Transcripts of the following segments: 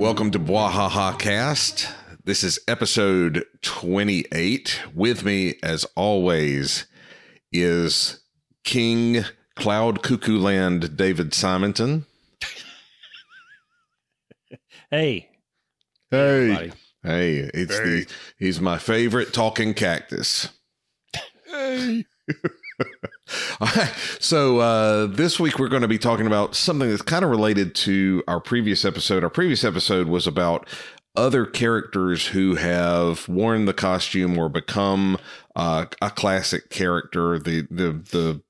Welcome to Bwahaha Cast. This is episode 28. With me, as always, is King Cloud Cuckoo Land David Simonton. Hey, Hey. everybody. Hey, it's the he's my favorite talking cactus. Hey. All right. So uh, this week we're going to be talking about something that's kind of related to our previous episode. Our previous episode was about other characters who have worn the costume or become uh, a classic character. The the the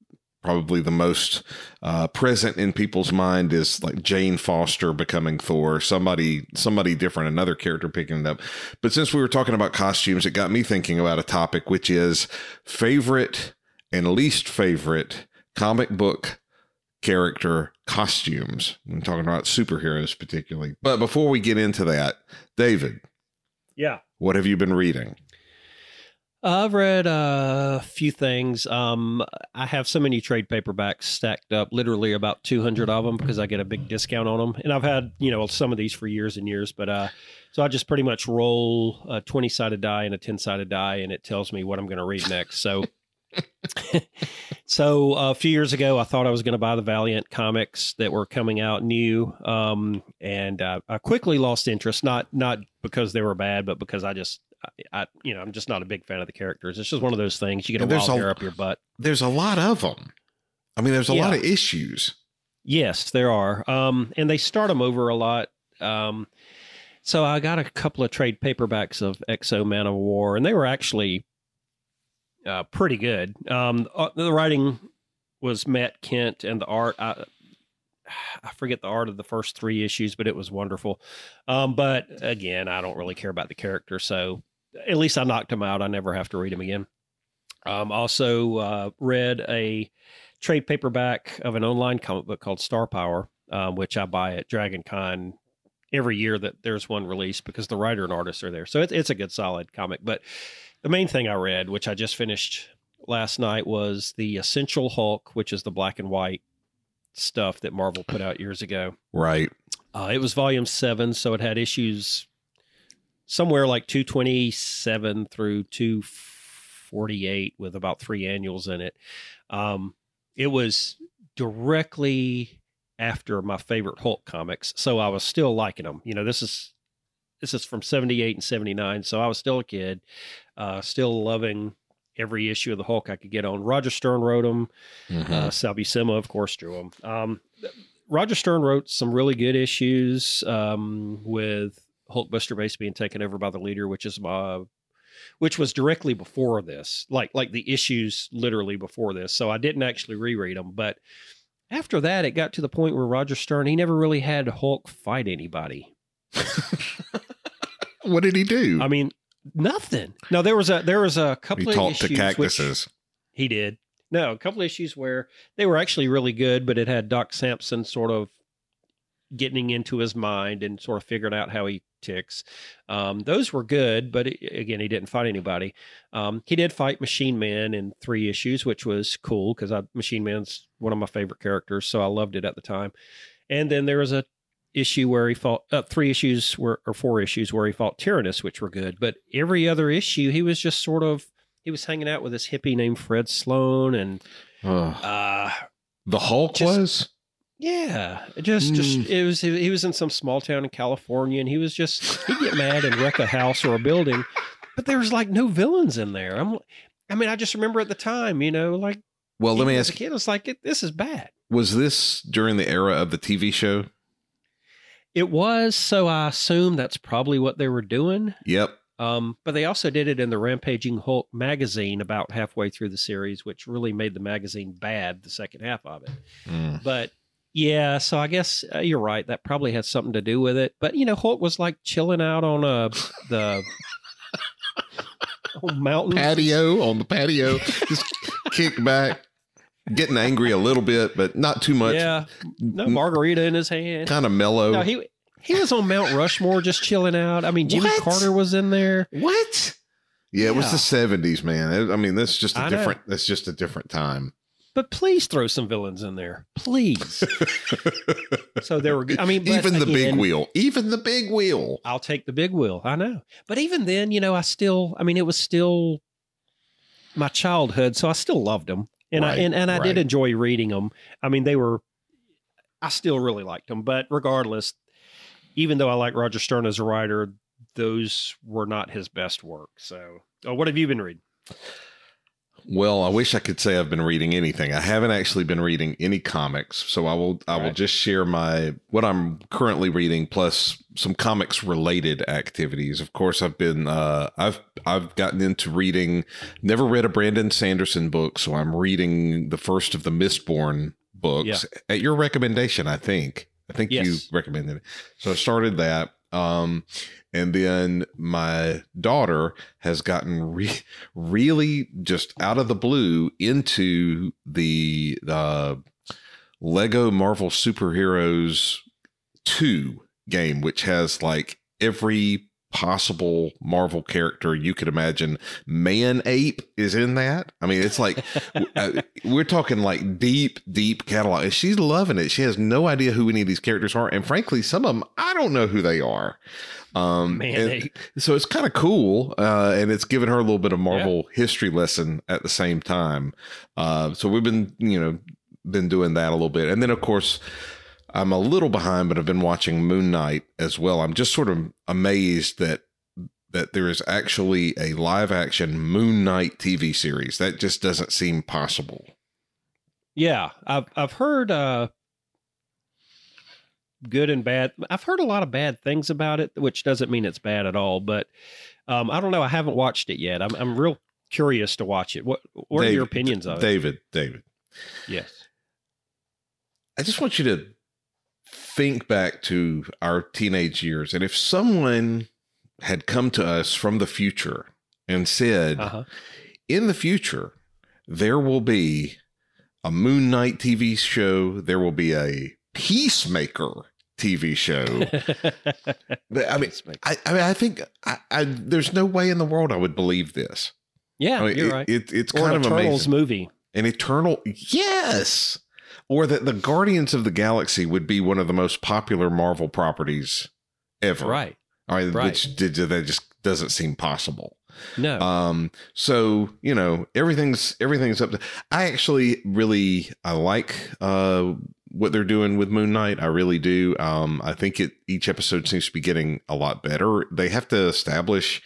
probably the most uh, present in people's mind is like Jane Foster becoming Thor, somebody somebody different, another character picking it up. But since we were talking about costumes, it got me thinking about a topic which is favorite and least favorite comic book character costumes. I'm talking about superheroes particularly. But before we get into that, David, Yeah. what have you been reading? I've read a few things. Um, I have so many trade paperbacks stacked up, literally about 200 of them because I get a big discount on them. And I've had, you know, some of these for years and years, but, uh, so I just pretty much roll a 20 sided die and a 10 sided die and it tells me what I'm going to read next. So, so uh, a few years ago, I thought I was going to buy the Valiant comics that were coming out new, um, and uh, I quickly lost interest. Not not because they were bad, but because I just, I, I you know, I'm just not a big fan of the characters. It's just one of those things you get a And there's wild a- hair up your butt. There's a lot of them. I mean, there's a Yeah. lot of issues. Yes, there are, um, and they start them over a lot. Um, so I got a couple of trade paperbacks of X-O Manowar, and they were actually uh, pretty good. Um, uh, the writing was Matt Kindt, and the art. I, I forget the art of the first three issues, but it was wonderful. Um, but again, I don't really care about the character, so at least I knocked him out. I never have to read him again. Um, also uh, read a trade paperback of an online comic book called Star Power, um, which I buy at Dragon Con every year that there's one released because the writer and artist are there. So it, it's a good, solid comic. But the main thing I read, which I just finished last night, was the Essential Hulk, which is the black and white stuff that Marvel put out years ago. Right. Uh, it was volume seven, so it had issues somewhere like 227 through 248 with about three annuals in it. Um, it was directly after my favorite Hulk comics, so I was still liking them. You know, this is this is from 78 and 79, so I was still a kid, uh, still loving every issue of the Hulk I could get on. Roger Stern wrote them. Mhm. Uh, Sal Buscema, of course, drew them. Um, Roger Stern wrote some really good issues um, with Hulkbuster base being taken over by the leader, which is uh, which was directly before this, like like the issues literally before this. So I didn't actually reread them, but after that, it got to the point where Roger Stern he never really had Hulk fight anybody. what did he do? I mean, nothing. No, there was a there was a he couple of talked issues to cactuses. He did. No, a couple issues where they were actually really good, but it had Doc Samson sort of getting into his mind and sort of figuring out how he ticks. Um, those were good, but it- again, he didn't fight anybody. Um, he did fight Machine Man in three issues, which was cool because Machine Man's one of my favorite characters, so I loved it at the time. And then there was a issue where he fought uh, three issues were or four issues where he fought Tyrannus, which were good. But every other issue, he was just sort of he was hanging out with this hippie named Fred Sloan, and uh, the Hulk just- was? yeah, it just just Mm. it was he was in some small town in California, and he was just he'd get mad and wreck a house or a building, but there was like no villains in there. I'm, I mean, I just remember at the time, you know, like Well, let me as ask a kid, it's like it, this is bad. was this during the era of the TV show? It was, so I assume that's probably what they were doing. Yep. Um, but they also did it in the Rampaging Hulk magazine about halfway through the series, which really made the magazine bad, the second half of it. Mm. But yeah, so I guess uh, you're right. That probably had something to do with it. But you know, Hulk was like chilling out on uh, the mountain. Patio on the patio, just kick back, getting angry a little bit, but not too much. Yeah, no margarita in his hand. Kind of mellow. No, he he was on Mount Rushmore just chilling out. I mean, Jimmy What? Carter was in there. what? Yeah, it was the seventies, man. I mean, that's just a I know. different. That's just a different time. but please throw some villains in there, please. so there were. I mean, even the again, big wheel, even the big wheel. I'll take the big wheel. I know, but even then, you know, I still. I mean, it was still my childhood, so I still loved them, and right, I and, and I right. did enjoy reading them. I mean, they were. I still really liked them, but regardless, even though I like Roger Stern as a writer, those were not his best work. So, oh, what have you been reading? Well, I wish I could say I've been reading anything. I haven't actually been reading any comics, so I will I right. will just share my what I'm currently reading plus some comics related activities. Of course, I've been uh, I've I've gotten into reading. Never read a Brandon Sanderson book, so I'm reading the first of the Mistborn books yeah. at your recommendation. I think I think yes. you recommended it, so I started that. Um, and then my daughter has gotten re- really just out of the blue into the uh, Lego Marvel Superheroes 2 game, which has like every possible Marvel character you could imagine. Man Ape is in that. I mean, it's like uh, we're talking like deep, deep catalog. She's loving it. She has no idea who any of these characters are, and frankly, some of them I don't know who they are. Um, Man, so it's kind of cool, uh, and it's given her a little bit of Marvel yeah. history lesson at the same time. Uh, so we've been, you know, been doing that a little bit, and then of course. I'm a little behind, but I've been watching Moon Knight as well. I'm just sort of amazed that that there is actually a live action Moon Knight TV series. That just doesn't seem possible. Yeah, I've I've heard uh, good and bad. I've heard a lot of bad things about it, which doesn't mean it's bad at all. But um, I don't know. I haven't watched it yet. I'm I'm real curious to watch it. What What David, are your opinions of David, it? David, David. Yes. I just want you to think back to our teenage years, and if someone had come to us from the future and said, uh-huh. "In the future, there will be." A Moon Knight TV show. There will be a Peacemaker TV show. I mean, I, I, mean, I think I, I, there's no way in the world I would believe this. Yeah, I mean, you're it, right. It, it's or kind of Eternals amazing. movie. An Eternal, yes, or that the Guardians of the Galaxy would be one of the most popular Marvel properties ever. Right. All right, right. which did that just doesn't seem possible. No. Um. So you know everything's everything's up to. I actually really I like uh what they're doing with Moon Knight. I really do. Um, I think it each episode seems to be getting a lot better. They have to establish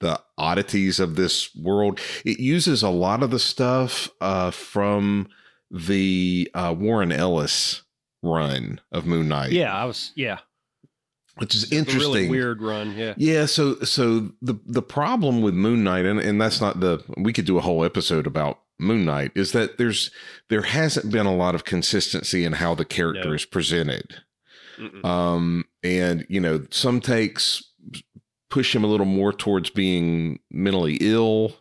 the oddities of this world. It uses a lot of the stuff uh, from the uh, Warren Ellis run of Moon Knight. Yeah, I was. Yeah, which is interesting. Really weird run, yeah. Yeah, so so the the problem with Moon Knight, and and that's not the we could do a whole episode about Moon Knight is that there's there hasn't been a lot of consistency in how the character no. is presented. Mm-mm. Um, and you know, some takes push him a little more towards being mentally ill.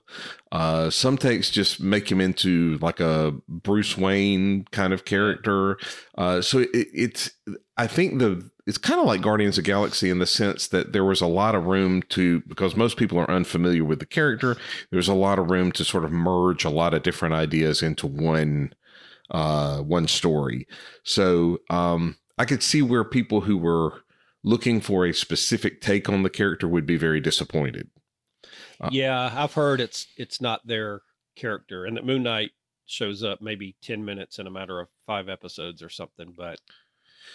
Uh, some takes just make him into like a Bruce Wayne kind of character. Uh, so it, it's, I think the it's kind of like Guardians of Galaxy in the sense that there was a lot of room to because most people are unfamiliar with the character. There's a lot of room to sort of merge a lot of different ideas into one uh, one story. So um, I could see where people who were looking for a specific take on the character would be very disappointed. Uh, yeah, I've heard it's it's not their character, and that Moon Knight shows up maybe ten minutes in a matter of five episodes or something, but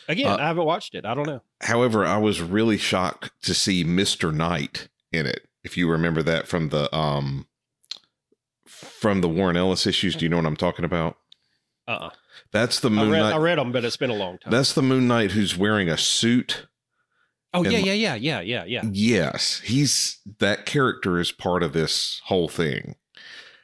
Again, uh, I haven't watched it. I don't know. However, I was really shocked to see Mr. Knight in it. If you remember that from the um from the Warren Ellis issues, do you know what I'm talking about? Uh. Uh-uh. That's the Moon I read, Knight. I read them, but it's been a long time. That's the Moon Knight who's wearing a suit. Oh yeah, yeah, yeah, yeah, yeah, yeah. Yes, he's that character is part of this whole thing.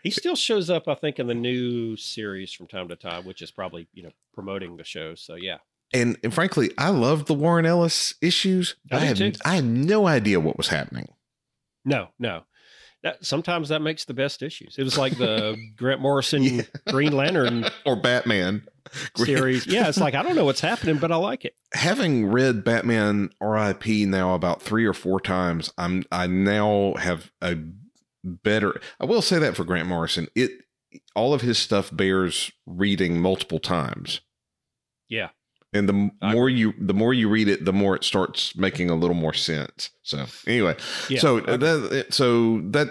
He still shows up, I think, in the new series from time to time, which is probably you know promoting the show. So yeah, and, and frankly, I love the Warren Ellis issues. I, I had I had no idea what was happening. No, no. That, sometimes that makes the best issues. It was like the Grant Morrison yeah. Green Lantern or Batman series. Yeah, it's like I don't know what's happening, but I like it. Having read Batman R.I.P. now about three or four times, I'm I now have a better. I will say that for Grant Morrison, it all of his stuff bears reading multiple times. Yeah. And the I more you the more you read it, the more it starts making a little more sense. So anyway, Yeah. so I- that so that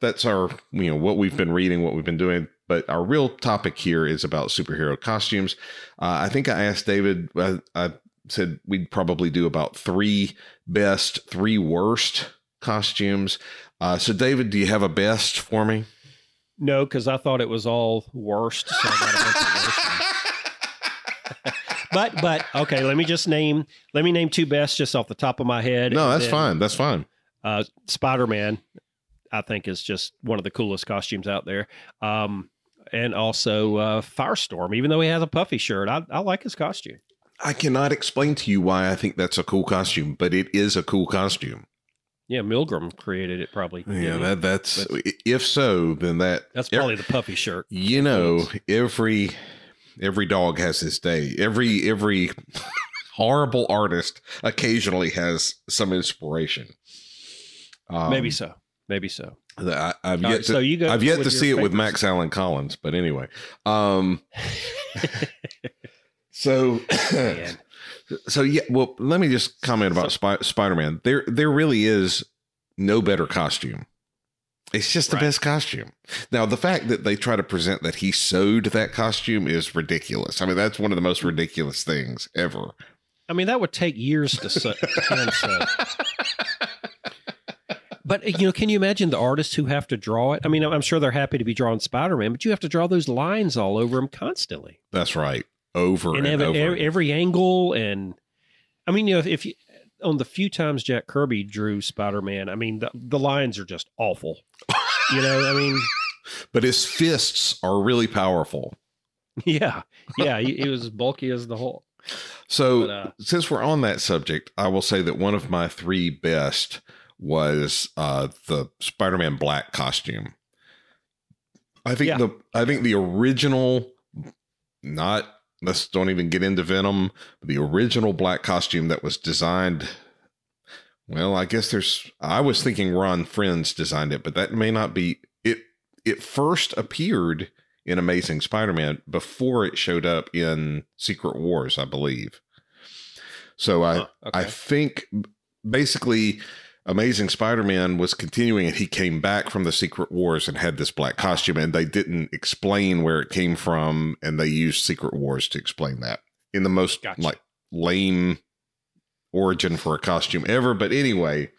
that's our you know what we've been reading, what we've been doing. But our real topic here is about superhero costumes. Uh, I think I asked David. I, I said we'd probably do about three best, three worst costumes. Uh, so David, do you have a best for me? no, because I thought it was all worst. So I got a bunch of worst ones. But but okay, let me just name let me name two best just off the top of my head. No, that's then, fine. That's fine. Uh, Spider Man, I think is just one of the coolest costumes out there. Um, and also uh, Firestorm, even though he has a puffy shirt, I, I like his costume. I cannot explain to you why I think that's a cool costume, but it is a cool costume. Yeah, Milgrom created it probably. Yeah, that that's if so, then that that's probably the puffy shirt. you know every every dog has his day. Every every horrible artist occasionally has some inspiration. Um, Maybe so. Maybe so. I, I've yet right, to so you go. I've yet to see it with. Max Allan Collins, but anyway. Um so so yeah, well let me just comment about Spy- Spider-Man. There there really is no better costume. It's just the Right. best costume. Now, the fact that they try to present that he sewed that costume is ridiculous. I mean, that's one of the most mm. ridiculous things ever. I mean, that would take years to sew. But you know, can you imagine the artists who have to draw it? I mean, I'm sure they're happy to be drawing Spider-Man, but you have to draw those lines all over him constantly, That's right. Over and and, every, over. every, every angle. And I mean, you know, if you on the few times Jack Kirby drew Spider-Man, I mean, the, the lines are just awful. You know, I mean, but his fists are really powerful. yeah, yeah, he, he was bulky as the whole. So, But, uh, since we're on that subject, I will say that one of my three best was uh, the Spider-Man black costume. I think Yeah. the I think the original, not let's don't even get into Venom. The original black costume that was designed. Well, I guess there's. I was thinking Ron Frenz designed it, but that may not be it. It first appeared in Amazing Spider-Man before it showed up in Secret Wars, I believe. So I Huh, I think basically Amazing Spider-Man was continuing and he came back from the Secret Wars and had this black costume and they didn't explain where it came from and they used Secret Wars to explain that in the most Gotcha. like lame origin for a costume ever but anyway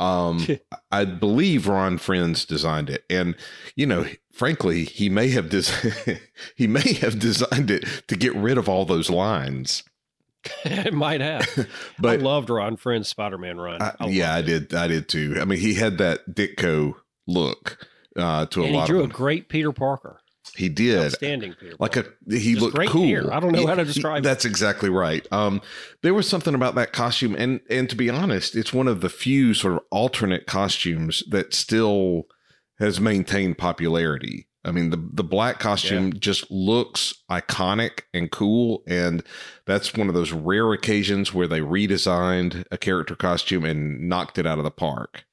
um I believe Ron Frenz designed it and you know frankly he may have des- he may have designed it to get rid of all those lines it might have. but I loved Ron Frenz's Spider-Man run. I, I yeah, I it. did. I did too. I mean, he had that Ditko look uh, to a lot of people. He drew a great Peter Parker. He did. Outstanding Peter Like Parker. a he Just looked cool. hair. I don't know how to describe it. That's exactly right. Um, there was something about that costume, and and to be honest, it's one of the few sort of alternate costumes that still has maintained popularity. I mean, the the black costume just looks iconic and cool, and that's one of those rare occasions where they redesigned a character costume and knocked it out of the park.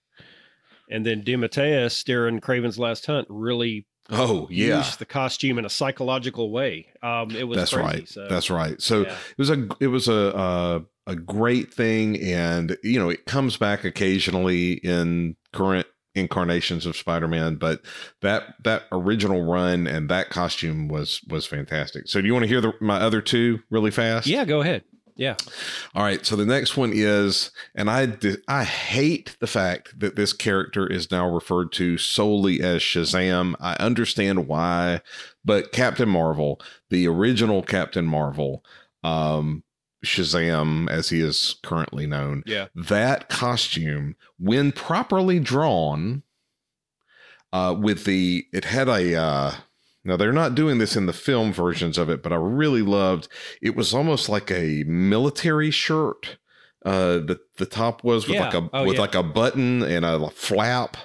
and then DeMatteis during Kraven's Last Hunt really Oh yeah, used the costume in a psychological way. Um, it was that's crazy, right. So, That's right. So yeah. it was a it was a uh, a great thing, and you know it comes back occasionally in current incarnations of Spider-Man, but that that original run and that costume was was fantastic. So do you want to hear the, my other two really fast? yeah, go ahead. Yeah, All right. So the next one is, and I I hate the fact that this character is now referred to solely as Shazam. I understand why, but Captain Marvel, the original Captain Marvel, um, Shazam, as he is currently known, yeah. that costume, when properly drawn, uh, with the it had a uh, now they're not doing this in the film versions of it, but I really loved. It was almost like a military shirt. Uh, the the top was with Yeah. like a Oh, with yeah. like a button and a flap.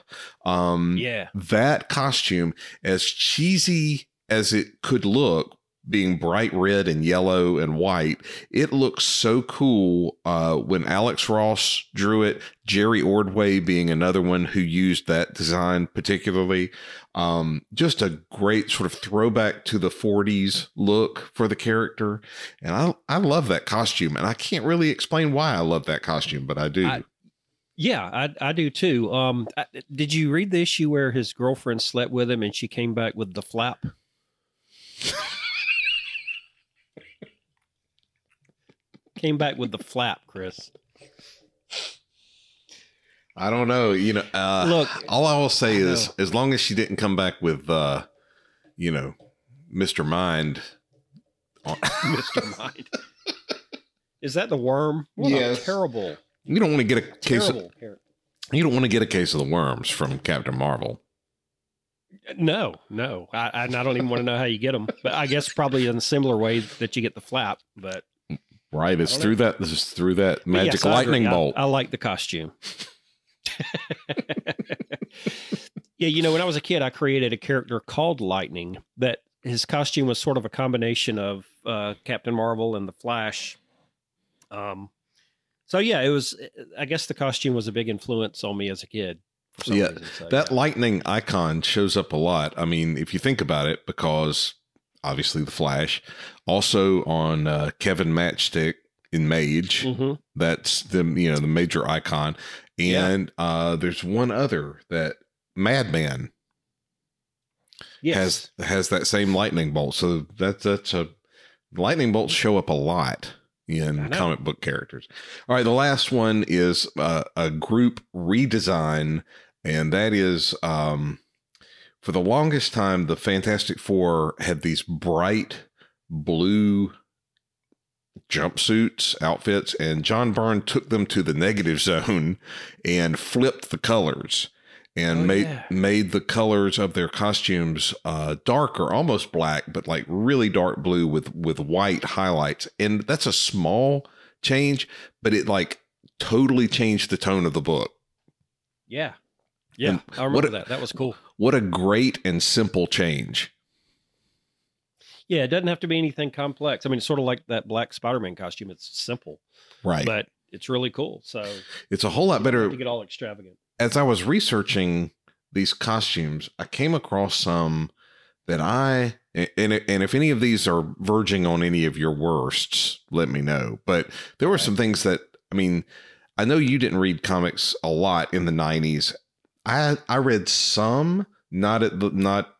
Um, Yeah. that costume, as cheesy as it could look, being bright red and yellow and white. It looks so cool uh, when Alex Ross drew it. Jerry Ordway being another one who used that design particularly. Um, just a great sort of throwback to the 40s look for the character. And I, I love that costume. And I can't really explain why I love that costume, but I do. I, yeah, I, I do too. Um, I, did you read the issue where his girlfriend slept with him and she came back with the flap? came back with the flap, Chris. I don't know. You know, uh, look. All I will say is, as long as she didn't come back with, uh, you know, Mister Mind, Mister Mind. Is that the worm? What yes. terrible. You don't want to get a case of. You don't want to get a case of the worms from Captain Marvel. No, no, I, I don't even want to know how you get them. But I guess probably in a similar way that you get the flap. But right, it's through know. that. This is through that magic yes, lightning bolt. I, I like the costume. yeah, you know, when I was a kid, I created a character called Lightning that his costume was sort of a combination of uh, Captain Marvel and the Flash. Um, so yeah, it was. I guess the costume was a big influence on me as a kid. Yeah, so, that yeah. lightning icon shows up a lot. I mean, if you think about it, because obviously the Flash, also on uh, Kevin Matchstick in Mage, mm-hmm. that's the you know the major icon, and yeah. uh, there's one other that Madman yes. has has that same lightning bolt. So that's that's a lightning bolts show up a lot in comic book characters. All right, the last one is uh, a group redesign, and that is um, for the longest time the Fantastic Four had these bright blue jumpsuits outfits and John Byrne took them to the negative zone and flipped the colors and oh, made yeah. made the colors of their costumes uh, darker, almost black, but like really dark blue with with white highlights. And that's a small change, but it like totally changed the tone of the book. Yeah, yeah, and I remember a, that. That was cool. What a great and simple change. Yeah, it doesn't have to be anything complex. I mean, it's sort of like that black Spider-Man costume. It's simple, right? But it's really cool. So it's a whole lot better to get all extravagant as I was researching these costumes, I came across some that I and and if any of these are verging on any of your worsts, let me know. But there were some things that I mean, I know you didn't read comics a lot in the '90s. I I read some, not at the, not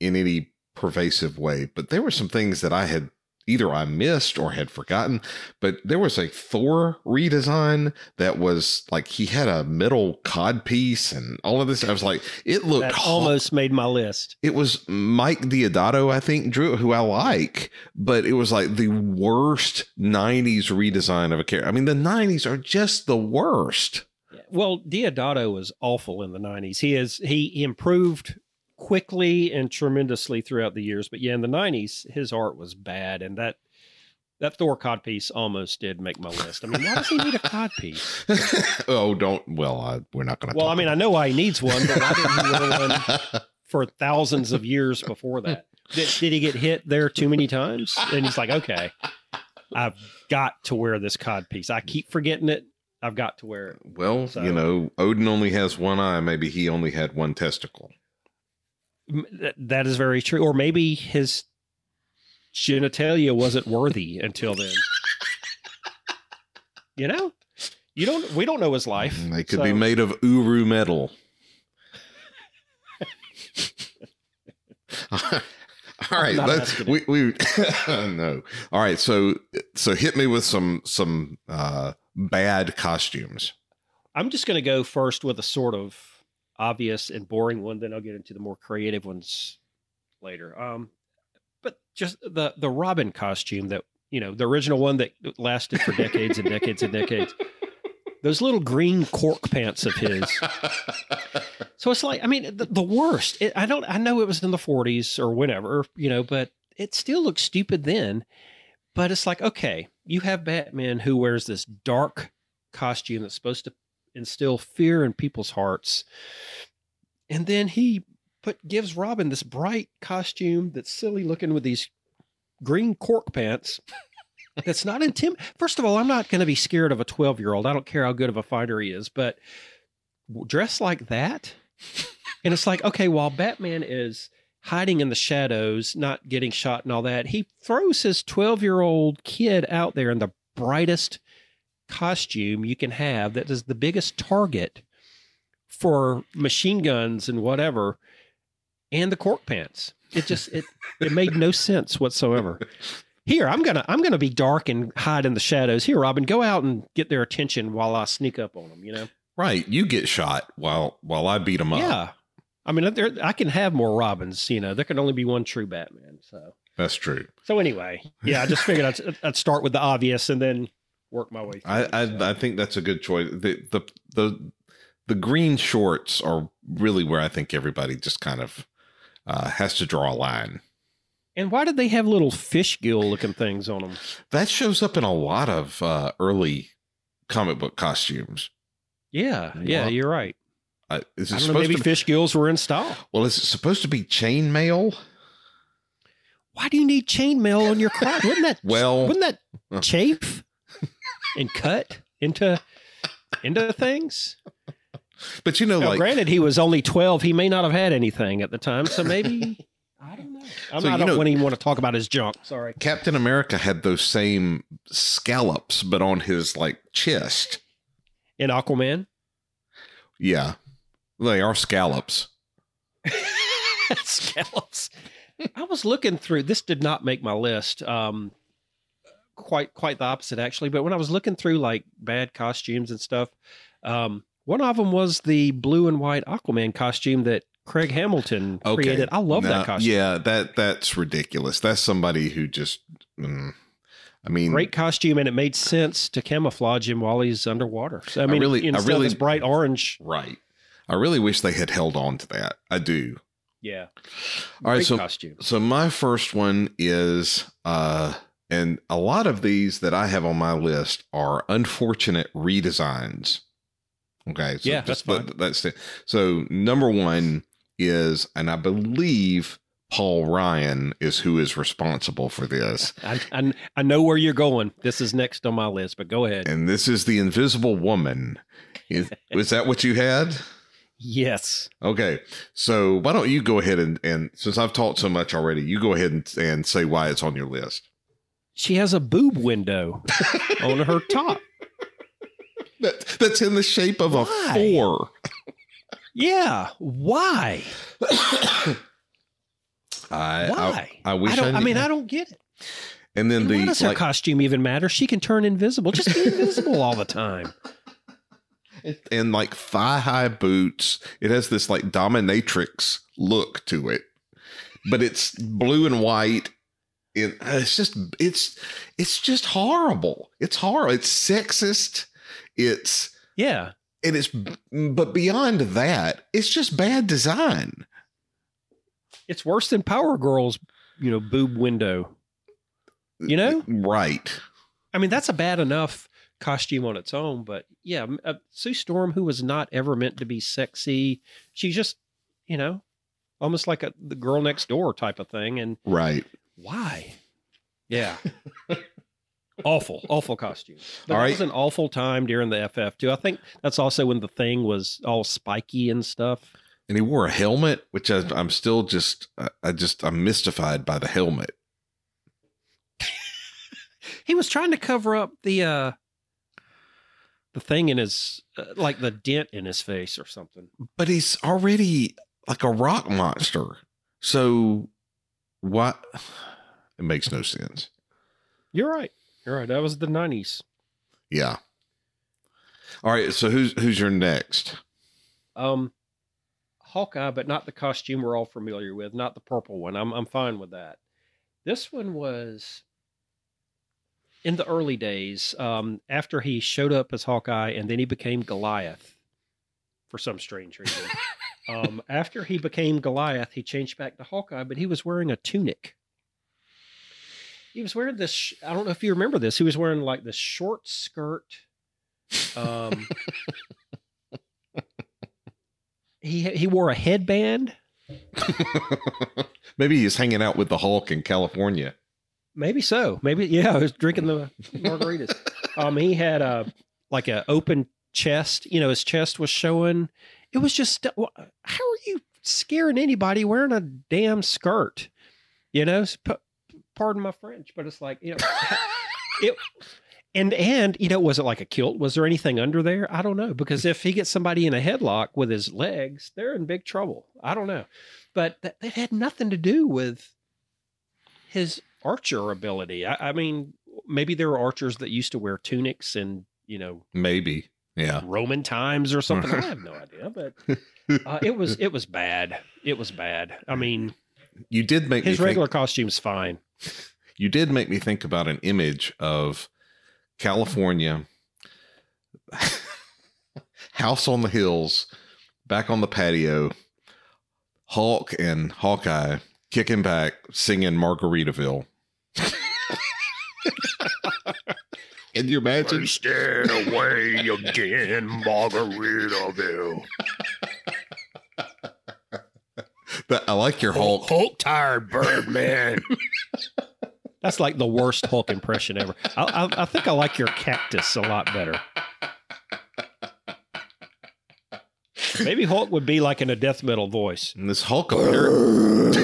in any pervasive way, but there were some things that I had either I missed or had forgotten. But there was a Thor redesign that was like he had a metal cod piece and all of this. I was like, it looked almost made my list. It was Mike Deodato, I think, drew who I like, but it was like the worst '90s redesign of a character. I mean, the '90s are just the worst. Well, Deodato was awful in the '90s. He is he improved quickly and tremendously throughout the years. But yeah, in the '90s, his art was bad, and that that Thor cod piece almost did make my list. I mean, why does he need a cod piece? oh, don't. Well, I, we're not going to. Well, I mean, I know why he needs one, but why didn't he one for thousands of years before that? Did, did he get hit there too many times? And he's like, okay, I've got to wear this cod piece. I keep forgetting it. I've got to wear it. Well, so, you know, Odin only has one eye. Maybe he only had one testicle. That is very true. Or maybe his genitalia wasn't worthy until then. you know, you don't. We don't know his life. They could so. be made of uru metal. All right, let's we we no. All right, so so hit me with some some uh bad costumes. I'm just going to go first with a sort of obvious and boring one. Then I'll get into the more creative ones later. Um, but just the the Robin costume that you know, the original one that lasted for decades and decades and decades. Those little green cork pants of his. so it's like, I mean, the, the worst. It, I don't. I know it was in the 40s or whenever, you know, but it still looks stupid then. But it's like, okay, you have Batman who wears this dark costume that's supposed to instill fear in people's hearts. And then he put gives Robin this bright costume that's silly looking with these green cork pants. That's not intim. First of all, I'm not going to be scared of a 12 year old. I don't care how good of a fighter he is, but dressed like that, and it's like okay, while Batman is hiding in the shadows, not getting shot and all that, he throws his 12 year old kid out there in the brightest costume you can have that is the biggest target for machine guns and whatever and the cork pants. It just it it made no sense whatsoever. Here i'm gonna i'm gonna be dark and hide in the shadows. Here robin go out and get their attention while i sneak up on them you know? Right. You get shot while while I beat them up. I mean there, i can have more robins you know there can only be one true batman so That's true. so anyway yeah i just figured i'd, I'd start with the obvious and then work my way through I I, so. I think that's a good choice. The the the the green shorts are really where I think everybody just kind of uh, has to draw a line. and why did they have little fish gill looking things on them That shows up in a lot of uh, early comic book costumes. yeah yeah Wow. you're right Uh, is I don't know, maybe to? Be, fish gills were in style. well, is it supposed to be chainmail? Why do you need chainmail on your crotch? Wouldn't that Well- wouldn't that chafe and cut into into things? But you know, Now, like granted, he was only twelve. He may not have had anything at the time, so maybe I don't know. I'm, So, I you don't know- want to talk about his junk. Sorry. Captain America had those same scallops, but on his like chest. In Aquaman, Yeah, they are scallops. scallops. I was looking through. This did not make my list. Um, quite quite the opposite actually. But when I was looking through like bad costumes and stuff, um, one of them was the blue and white Aquaman costume that Craig Hamilton Okay, created. I love Now, that costume. Yeah, that that's ridiculous. That's somebody who just. mm, I mean, Great costume, and it made sense to camouflage him while he's underwater. So I mean, I really- I really- bright orange, right. I really wish they had held on to that. I do. yeah. All right, Great so costume. so my first one is uh and a lot of these that I have on my list are unfortunate redesigns. Okay, so Yeah, that's that- fine. that's. So number one is, and I believe Paul Ryan is who is responsible for this, I, I I know where you're going. This is next on my list, but go ahead. and this is the Invisible Woman. Is, was that what you had? Yes. Okay, so why don't you go ahead and, and since I've talked so much already, you go ahead and, and say why it's on your list. She has a boob window on her top. That, that's in the shape of a four. Yeah. Why? I, Why? I, I wish I, don't, I, knew- mean, I don't get it. and then And the why does her costume even matter? She can turn invisible. Just be invisible all the time. and like thigh high boots. It has this like dominatrix look to it, but it's blue and white. It, uh, it's just it's it's just horrible. It's horrible. It's sexist. It's Yeah. and it's but beyond that, it's just bad design. It's worse than Power Girl's, you know, boob window. You know? right? I mean, that's a bad enough costume on its own, but yeah, uh, Sue Storm, who was not ever meant to be sexy, she's just, you know, almost like a the girl next door type of thing. And Right. why? Yeah. awful, awful costume. But All it was an awful time during the FF too. I think that's also when the thing was all spiky and stuff. and he wore a helmet, which I, I'm still just, I just, I'm mystified by the helmet. He was trying to cover up the uh the thing in his uh, like the dent in his face or something. But he's already like a rock monster. So what? It makes no sense. You're right. You're right. That was the 90s. Yeah. All right. So who's who's your next? Um Hawkeye, but not the costume we're all familiar with, not the purple one. I'm I'm fine with that. This one was in the early days, um, after he showed up as Hawkeye and then he became Goliath for some strange reason. um, after he became Goliath, he changed back to Hawkeye, but he was wearing a tunic. He was wearing this. I don't know if you remember this. He was wearing like this short skirt. Um, he he wore a headband. Maybe he's hanging out with the Hulk in California. Maybe so. Maybe yeah. I was drinking the margaritas. um, he had a like a open chest. You know, his chest was showing. It was just how are you scaring anybody wearing a damn skirt? You know, pardon my French, but it's like you know, it. And and you know, was it like a kilt? Was there anything under there? I don't know because if he gets somebody in a headlock with his legs, they're in big trouble. I don't know, but that, that had nothing to do with his archer ability. I, I mean, maybe there were archers that used to wear tunics and you know, maybe yeah, Roman times or something. I have no idea, but uh, it was it was bad. It was bad. I mean, you did make his regular think, costume's fine. You did make me think about an image of California, house on the hills, back on the patio, Hulk and Hawkeye kicking back, singing Margaritaville. Can you imagine? Wasted away again, Margaritaville. but I like your Hulk. Hulk tired Birdman. That's like the worst Hulk impression ever. I, I, I think I like your cactus a lot better. Maybe Hulk would be like in a death metal voice. And this Hulk appearance.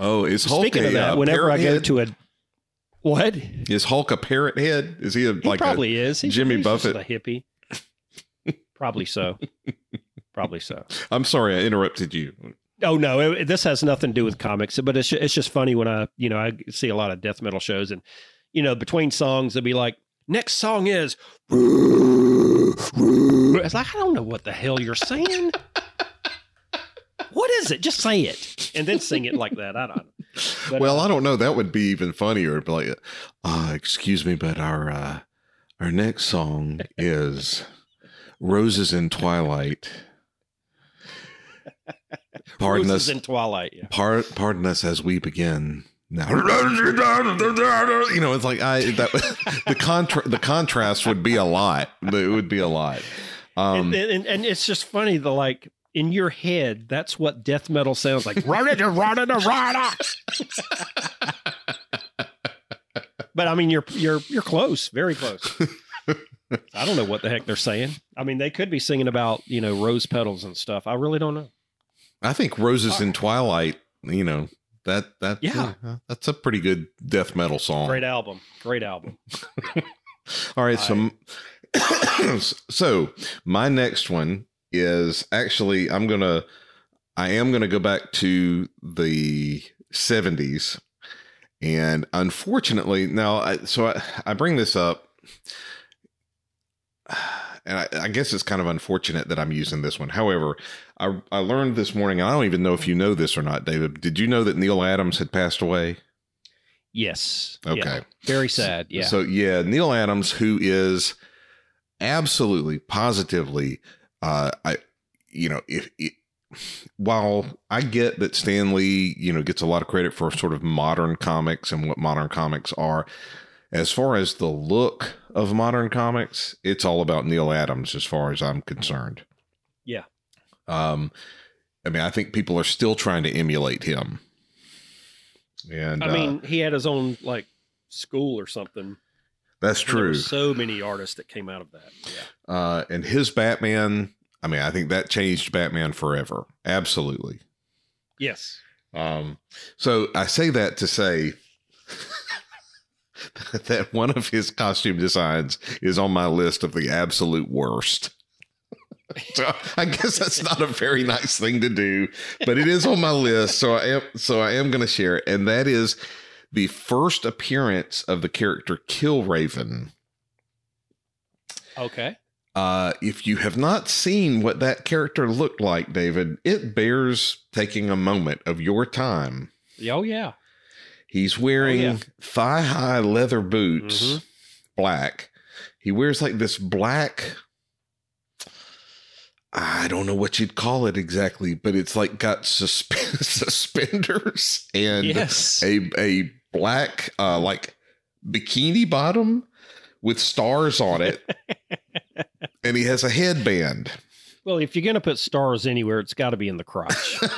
Oh, is Hulk Speaking a, of that, uh, whenever I go head? to a what is Hulk a parrot head? Is he a, he like probably a is He's, Jimmy he's Buffett a hippie? probably so. Probably so. I'm sorry I interrupted you. Oh no, it, this has nothing to do with comics, but it's it's just funny when I you know I see a lot of death metal shows and you know between songs they'll be like next song is it's like I don't know what the hell you're saying. it? Just say it and then sing it like that. I don't. know. But, well, uh, I don't know. That would be even funnier. Like, uh, excuse me, but our uh, our next song is "Roses in Twilight." Pardon Roses us in Twilight. Yeah. Par- pardon us as we begin. Now, you know, it's like I that the contra- the contrast would be a lot. It would be a lot. Um, and, and, and it's just funny the like in your head, that's what death metal sounds like. but I mean, you're you're you're close, very close. I don't know what the heck they're saying. I mean, they could be singing about you know rose petals and stuff. I really don't know. I think Roses in Twilight, you know, that that yeah, uh, that's a pretty good death metal song. Great album. Great album. All right, so so my next one is actually I'm going to I am going to go back to the 70s and unfortunately now I, so I, I bring this up and I, I, guess it's kind of unfortunate that I'm using this one. However, I, I learned this morning. I don't even know if you know this or not, David. Did you know that Neal Adams had passed away? Yes. Okay. Yeah. Very sad. Yeah. So yeah, Neal Adams, who is absolutely, positively, uh, I, you know, if, if while I get that Stan Lee, you know, gets a lot of credit for sort of modern comics and what modern comics are, as far as the look of modern comics, it's all about Neal Adams as far as I'm concerned. Yeah. Um, I mean, I think people are still trying to emulate him. And I mean, uh, he had his own like school or something. That's true. so many artists that came out of that. Yeah. Uh, and his Batman, I mean, I think that changed Batman forever. Absolutely. Yes. Um, so I say that to say that one of his costume designs is on my list of the absolute worst. so I guess that's not a very nice thing to do, but it is on my list. So I am so I am going to share it, and that is the first appearance of the character Killraven. Okay. Uh, if you have not seen what that character looked like, David, it bears taking a moment of your time. Oh yeah. He's wearing oh, yeah. thigh high leather boots, mm-hmm. black. He wears like this black. I don't know what you'd call it exactly, but it's like got susp- suspenders and yes. a a black uh like bikini bottom with stars on it. and he has a headband. Well, if you're gonna put stars anywhere, it's got to be in the crotch.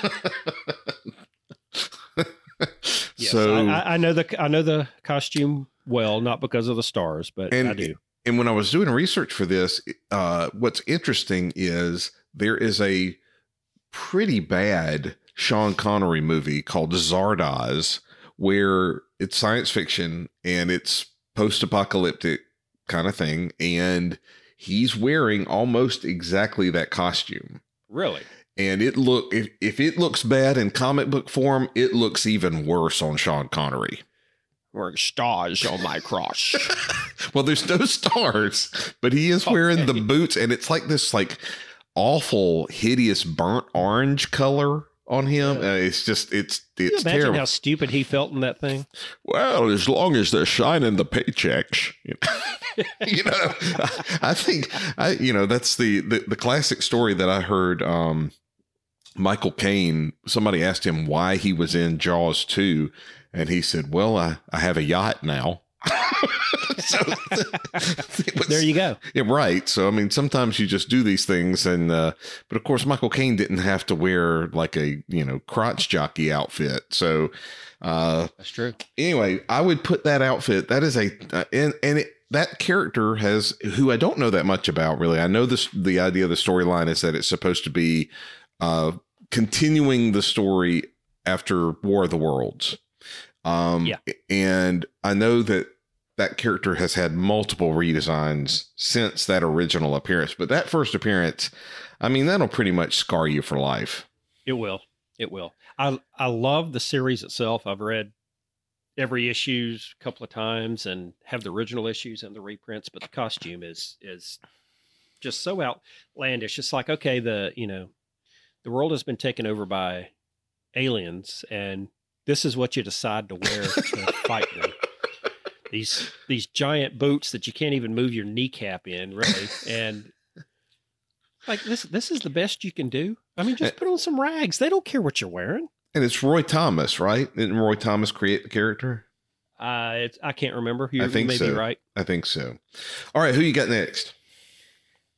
Yes, so I, I- know the I know the costume well, not because of the stars, but And- I do. and when I was doing research for this, uh, what's interesting is there is a pretty bad Sean Connery movie called Zardoz, where it's science fiction and it's post apocalyptic kind of thing. And he's wearing almost exactly that costume. Really? And it look if, if it looks bad in comic book form, it looks even worse on Sean Connery. Wearing stars on my crotch. well, there's no stars, but he is wearing the boots, and it's like this like awful, hideous burnt orange color on him. Yeah. It's just it's Can you it's imagine terrible. how stupid he felt in that thing? well, as long as they're shining the paychecks, you know, you know I think I you know that's the, the the classic story that I heard. Um, Michael Caine. Somebody asked him why he was in Jaws two, and he said, "Well, I I have a yacht now." so was- There you go. yeah, right. So I mean, sometimes you just do these things, and uh, but of course, Michael Caine didn't have to wear like a you know crotch jockey outfit. So uh, That's true. anyway, I would put that outfit. That is a uh, and and it, that character has who I don't know that much about really. I know this. The idea of the storyline is that it's supposed to be uh, continuing the story after War of the Worlds. Um, Yeah. and I know that that character has had multiple redesigns since that original appearance, but that first appearance, I mean, that'll pretty much scar you for life. It will. It will. I I love the series itself. I've read every issues a couple of times and have the original issues and the reprints, but the costume is is just so outlandish. It's like okay, the you know, the world has been taken over by aliens, and this is what you decide to wear to fight them. These these giant boots that you can't even move your kneecap in, really, and like this this is the best you can do. I mean, just put on some rags. They don't care what you're wearing. And it's Roy Thomas, right? Didn't Roy Thomas create the character? Uh, it's, I can't remember. You I think may so. be right. I think so. All right, who you got next?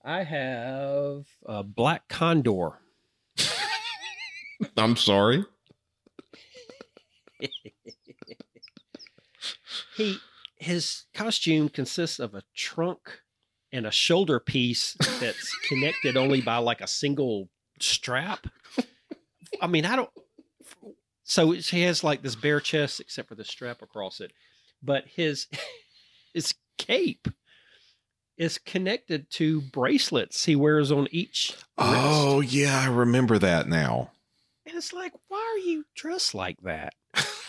I have uh, Black Condor. I'm sorry. He his costume consists of a trunk and a shoulder piece that's connected only by like a single strap. I mean, I don't. So he has like this bare chest except for the strap across it, but his his cape is connected to bracelets he wears on each. wrist. Oh yeah, I remember that now. And it's like, why are you dressed like that?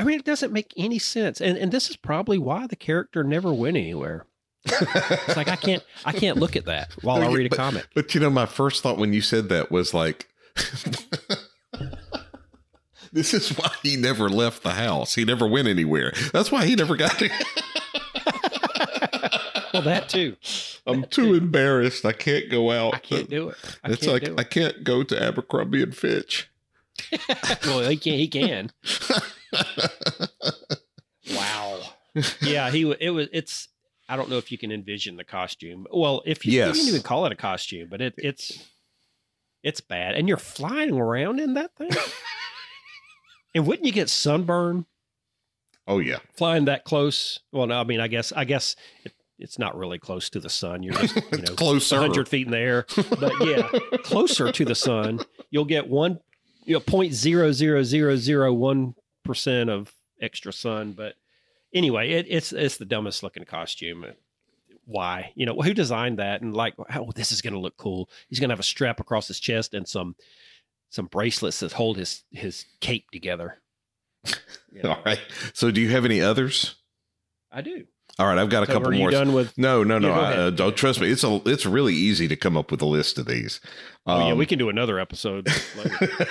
I mean, it doesn't make any sense. And and this is probably why the character never went anywhere. It's like I can't I can't look at that while I read a but- comic. But you know, my first thought when you said that was like, this is why he never left the house. He never went anywhere. That's why he never got it. Well, that too. I'm too embarrassed. I can't go out. I can't do it. I it's like do I can't go to Abercrombie and Fitch. well, he can. He can wow. Yeah, he it was it's I don't know if you can envision the costume. Well, if you, yes. you can even call it a costume, but it, it's it's bad. And you're flying around in that thing. and wouldn't you get sunburn? Oh yeah. Flying that close. Well, no, I mean, I guess I guess it, it's not really close to the sun. You're just you know closer. 100 feet in the air. But yeah, closer to the sun, you'll get one you know, 0.00001 percent of extra sun. But anyway, it, it's it's the dumbest looking costume. Why? You know, who designed that? And like, oh, this is going to look cool. He's going to have a strap across his chest and some some bracelets that hold his his cape together. You know, All right. So, do you have any others? I do. All right, I've got a So couple are you more. done with? No, no, no. Yeah, I, uh, don't trust me. It's a. It's really easy to come up with a list of these. Oh yeah, Um, we can do another episode.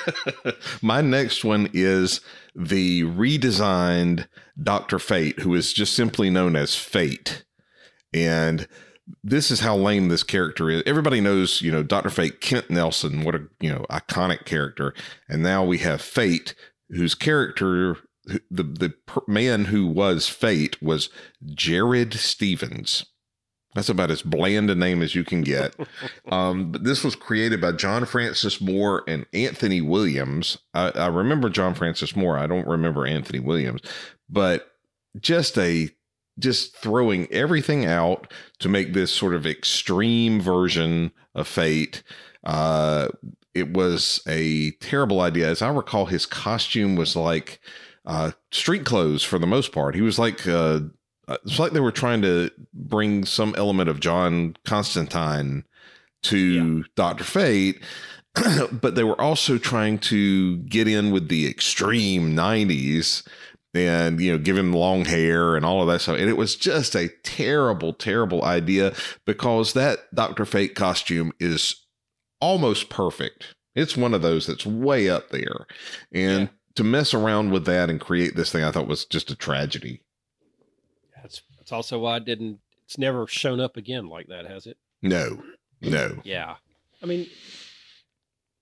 My next one is the redesigned Doctor Fate, who is just simply known as Fate, and this is how lame this character is. Everybody knows, you know, Doctor Fate, Kent Nelson, what a you know iconic character, and now we have Fate, whose character. The the per- man who was Fate was Jared Stevens. That's about as bland a name as you can get. um, but this was created by John Francis Moore and Anthony Williams. I, I remember John Francis Moore. I don't remember Anthony Williams, but just a just throwing everything out to make this sort of extreme version of Fate. Uh, it was a terrible idea. As I recall, his costume was like uh, street clothes for the most part. He was like uh, it's like they were trying to bring some element of John Constantine to yeah. Doctor Fate. but they were also trying to get in with the extreme 90s and you know give him long hair and all of that stuff and it was just a terrible terrible idea because that dr fate costume is almost perfect it's one of those that's way up there and yeah. To mess around with that and create this thing i thought was just a tragedy that's that's also why i didn't it's never shown up again like that has it no no yeah i mean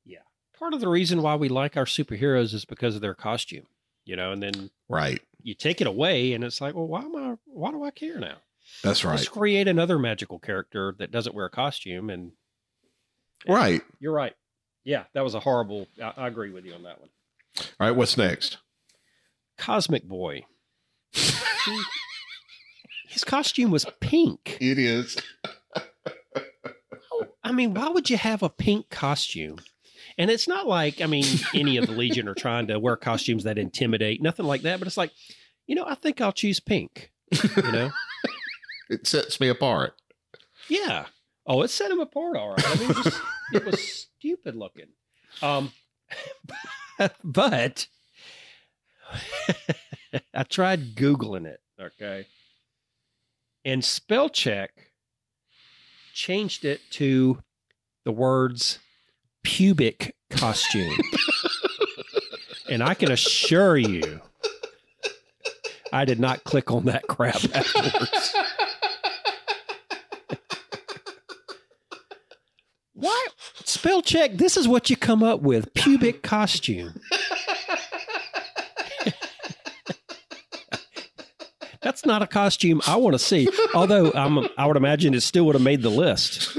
yeah part of the reason why we like our superheroes is because of their costume you know, and then right you take it away, and it's like, well, why am I? Why do I care now? That's right. Just create another magical character that doesn't wear a costume, and, and right. You're right. Yeah, that was a horrible. I, I agree with you on that one. All right, what's next? Cosmic Boy. His costume was pink. It is. I mean, why would you have a pink costume? And it's not like, I mean, any of the Legion are trying to wear costumes that intimidate, nothing like that. But it's like, you know, I think I'll choose pink. You know, it sets me apart. Yeah. Oh, it set him apart. All right. I mean, it was, it was stupid looking. Um, but I tried Googling it. Okay. And spell check changed it to the words pubic costume. and I can assure you, I did not click on that crap afterwards. Why? Spell check. This is what you come up with pubic costume. That's not a costume I want to see. Although I'm, I would imagine it still would have made the list.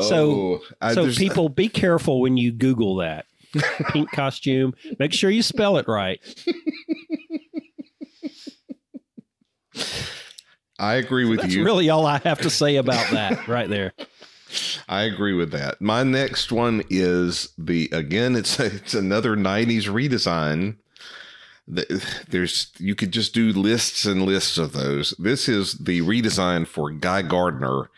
so, oh, so people be careful when you Google that pink costume. Make sure you spell it right. I agree with That's you. That's really, all I have to say about that right there. I agree with that. My next one is the again. It's it's another '90s redesign there's you could just do lists and lists of those. This is the redesign for Guy Gardner.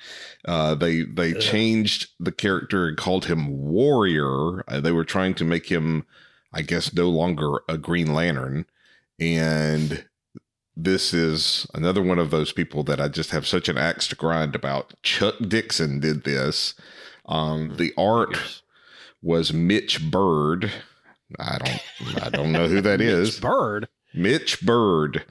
Uh, they they changed the character and called him Warrior. Uh, they were trying to make him, I guess, no longer a Green Lantern. And this is another one of those people that I just have such an axe to grind about. Chuck Dixon did this. Um, the art was Mitch Byrd I don't I don't know who that is. Byrd. Mitch Byrd.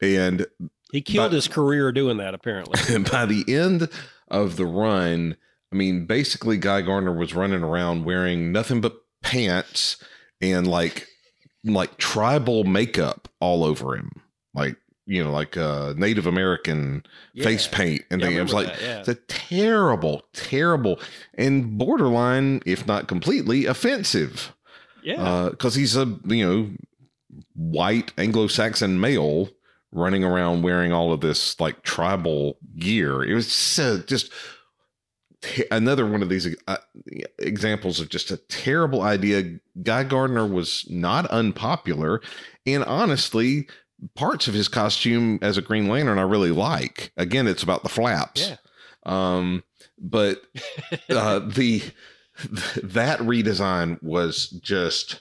And he killed by, his career doing that apparently. And by the end of the run, I mean basically Guy Gardner was running around wearing nothing but pants and like like tribal makeup all over him. Like you know, like uh, Native American yeah. face paint and yeah, things. It was like that, yeah. it's a terrible, terrible, and borderline, if not completely, offensive. Yeah. Because uh, he's a, you know, white Anglo Saxon male running around wearing all of this like tribal gear. It was so just another one of these uh, examples of just a terrible idea. Guy Gardner was not unpopular. And honestly, parts of his costume as a Green Lantern I really like. Again, it's about the flaps. Yeah. Um, but uh, the that redesign was just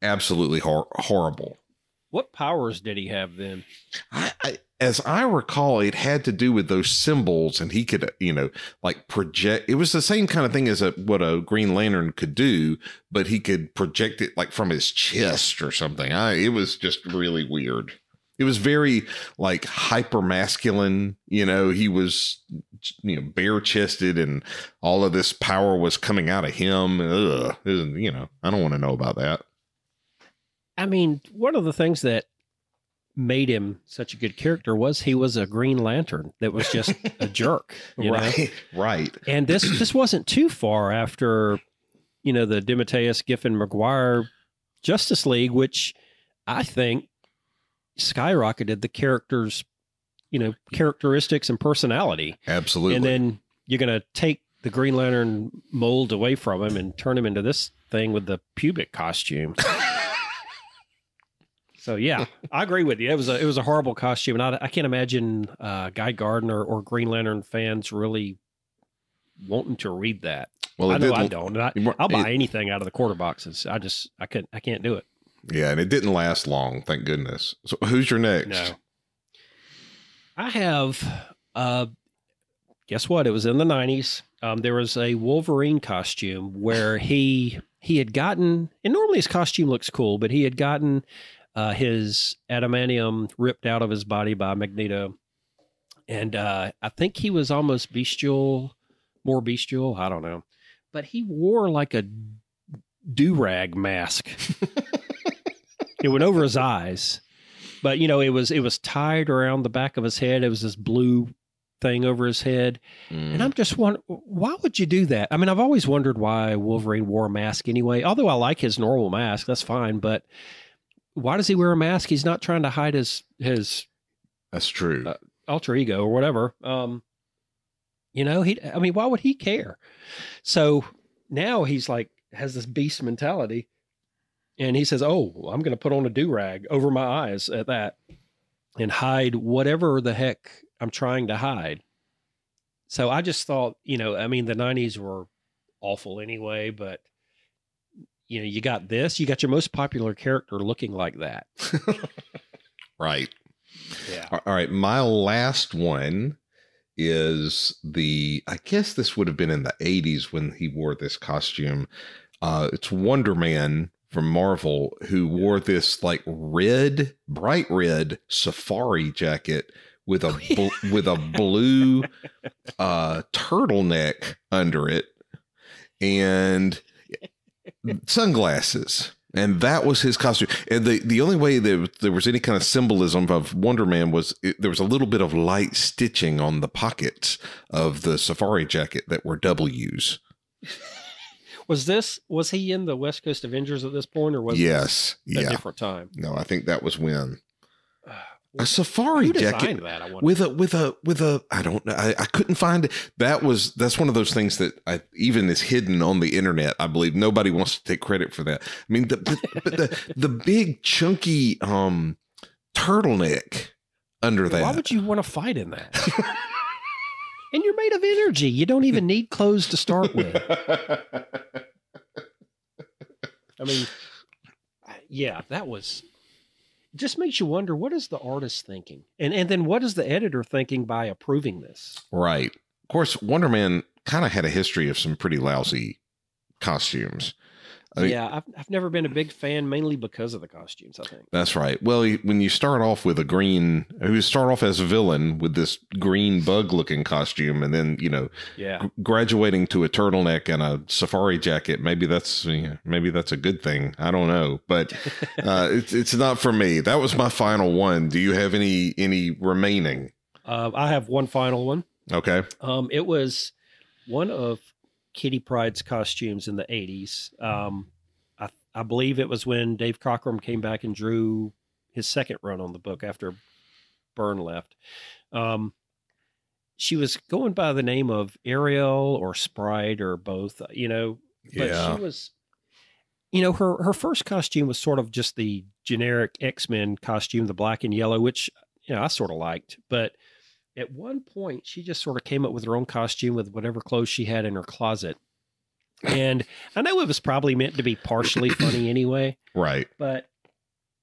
absolutely hor- horrible. What powers did he have then? I, I, as I recall, it had to do with those symbols, and he could, you know, like project. It was the same kind of thing as a, what a Green Lantern could do, but he could project it like from his chest or something. I, it was just really weird. It was very like hyper masculine. You know, he was you know bare chested, and all of this power was coming out of him. Ugh, you know, I don't want to know about that. I mean, one of the things that made him such a good character was he was a Green Lantern that was just a jerk, you know? right, right. And this this wasn't too far after, you know, the DeMatteis, Giffen, Maguire Justice League, which I think skyrocketed the character's, you know, characteristics and personality. Absolutely. And then you're going to take the Green Lantern mold away from him and turn him into this thing with the pubic costume. so yeah, I agree with you. It was a it was a horrible costume, and I, I can't imagine uh, Guy Gardner or Green Lantern fans really wanting to read that. well, I know I don't. I, I'll buy anything out of the quarter boxes. I just I couldn't I can't do it. Yeah, and it didn't last long, thank goodness. So who's your next? No. I have uh guess what? It was in the nineties. Um there was a Wolverine costume where he he had gotten and normally his costume looks cool, but he had gotten uh his adamantium ripped out of his body by Magneto. And uh I think he was almost bestial, more bestial, I don't know. But he wore like a do rag mask. it went over his eyes but you know it was it was tied around the back of his head it was this blue thing over his head Mm. and i'm just wondering why would you do that i mean i've always wondered why wolverine wore a mask anyway although i like his normal mask that's fine but why does he wear a mask? He's not trying to hide his his That's true. uh, alter ego or whatever. Um you know he i mean why would he care? So now he's like has this beast mentality and he says oh i'm going to put on a do-rag over my eyes at that and hide whatever the heck i'm trying to hide. So i just thought you know i mean the 90s were awful anyway but you know you got this you got your most popular character looking like that right. yeah All right. My last one is the, I guess this would have been in the 80s when he wore this costume. Uh, it's Wonder Man from Marvel who wore this like red, bright red safari jacket with a bl- with a blue uh, turtleneck under it and sunglasses. And that was his costume. And the, the only way that there was any kind of symbolism of Wonder Man was it, there was a little bit of light stitching on the pockets of the safari jacket that were W's. Was this was he in the West Coast Avengers at this point, or was yes. Yeah. different time? No, I think that was when a safari designed jacket that? I with a with a with a I don't know I, I couldn't find it. That was that's one of those things that I even is hidden on the internet. I believe nobody wants to take credit for that. I mean the but the the big chunky um turtleneck under that. Why would you want to fight in that? and you're made of energy. You don't even need clothes to start with. I mean, yeah, that was. Just makes you wonder what is the artist thinking, and and then what is the editor thinking by approving this? Right. Of course, Wonder Man kind of had a history of some pretty lousy costumes. I mean- yeah, I've I've never been a big fan, mainly because of the costumes. I think. That's right. Well, when you start off with a green, you start off as a villain with this green bug looking costume, and then, you know, Yeah. graduating to a turtleneck and a safari jacket, maybe that's, maybe that's a good thing. I don't know, but uh, it's, it's not for me. That was my final one. Do you have any, any remaining? Uh, I have one final one. Okay. Um, it was one of Kitty Pryde's costumes in the 80s. Um, I, I believe it was when Dave Cockrum came back and drew his second run on the book after Byrne left. Um, she was going by the name of Ariel or Sprite or both, you know, but Yeah. she was, you know, her, her first costume was sort of just the generic X Men costume, the black and yellow, which, you know, I sort of liked. But at one point, she just sort of came up with her own costume with whatever clothes she had in her closet. And I know it was probably meant to be partially funny anyway, Right. but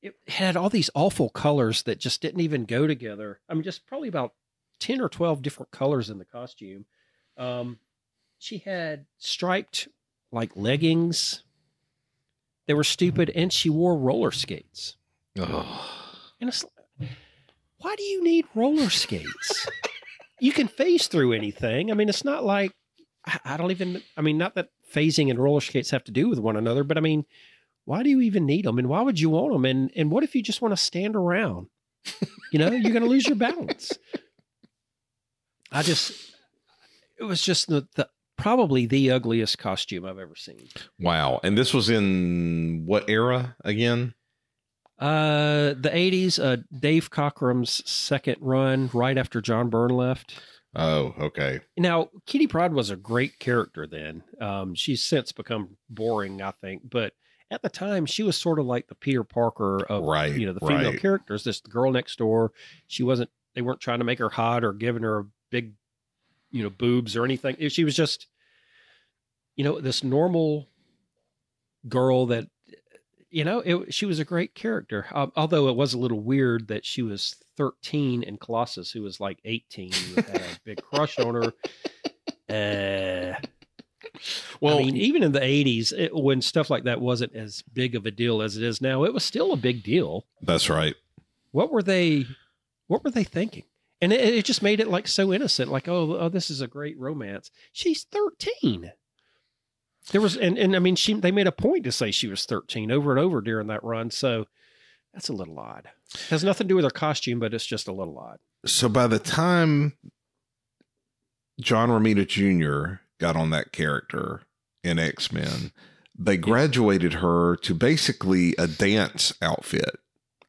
it had all these awful colors that just didn't even go together. I mean, just probably about 10 or 12 different colors in the costume. Um, she had striped like leggings. They were stupid, and she wore roller skates. Oh. And it's why do you need roller skates? you can phase through anything. I mean, it's not like I, don't even. I mean, not that phasing and roller skates have to do with one another, but I mean, why do you even need them? And why would you want them? And and what if you just want to stand around? You know, you're going to lose your balance. I just, it was just the, the probably the ugliest costume I've ever seen. Wow. And this was in what era again? Uh, the '80s. Uh, Dave Cockrum's second run, right after John Byrne left. Oh, okay. Now, Kitty Pryde was a great character then. Um, she's since become boring, I think, but at the time, she was sort of like the Peter Parker of Right, you know the female right. characters. This girl next door. She wasn't. They weren't trying to make her hot or giving her big, you know, boobs or anything. She was just, you know, this normal girl that, you know, it, she was a great character. Um, although it was a little weird that she was 13 and Colossus, who was like 18, had a big crush on her. Uh, Well, I mean, even in the 80s, it, when stuff like that wasn't as big of a deal as it is now, it was still a big deal. that's right. What were they? What were they thinking? And it, it just made it like so innocent, like oh, oh, this is a great romance. She's 13. There was, and and I mean, she they made a point to say she was 13 over and over during that run. So that's a little odd. has nothing to do with her costume, but it's just a little odd. So by the time John Romita Jr. got on that character in X Men, they graduated her to basically a dance outfit.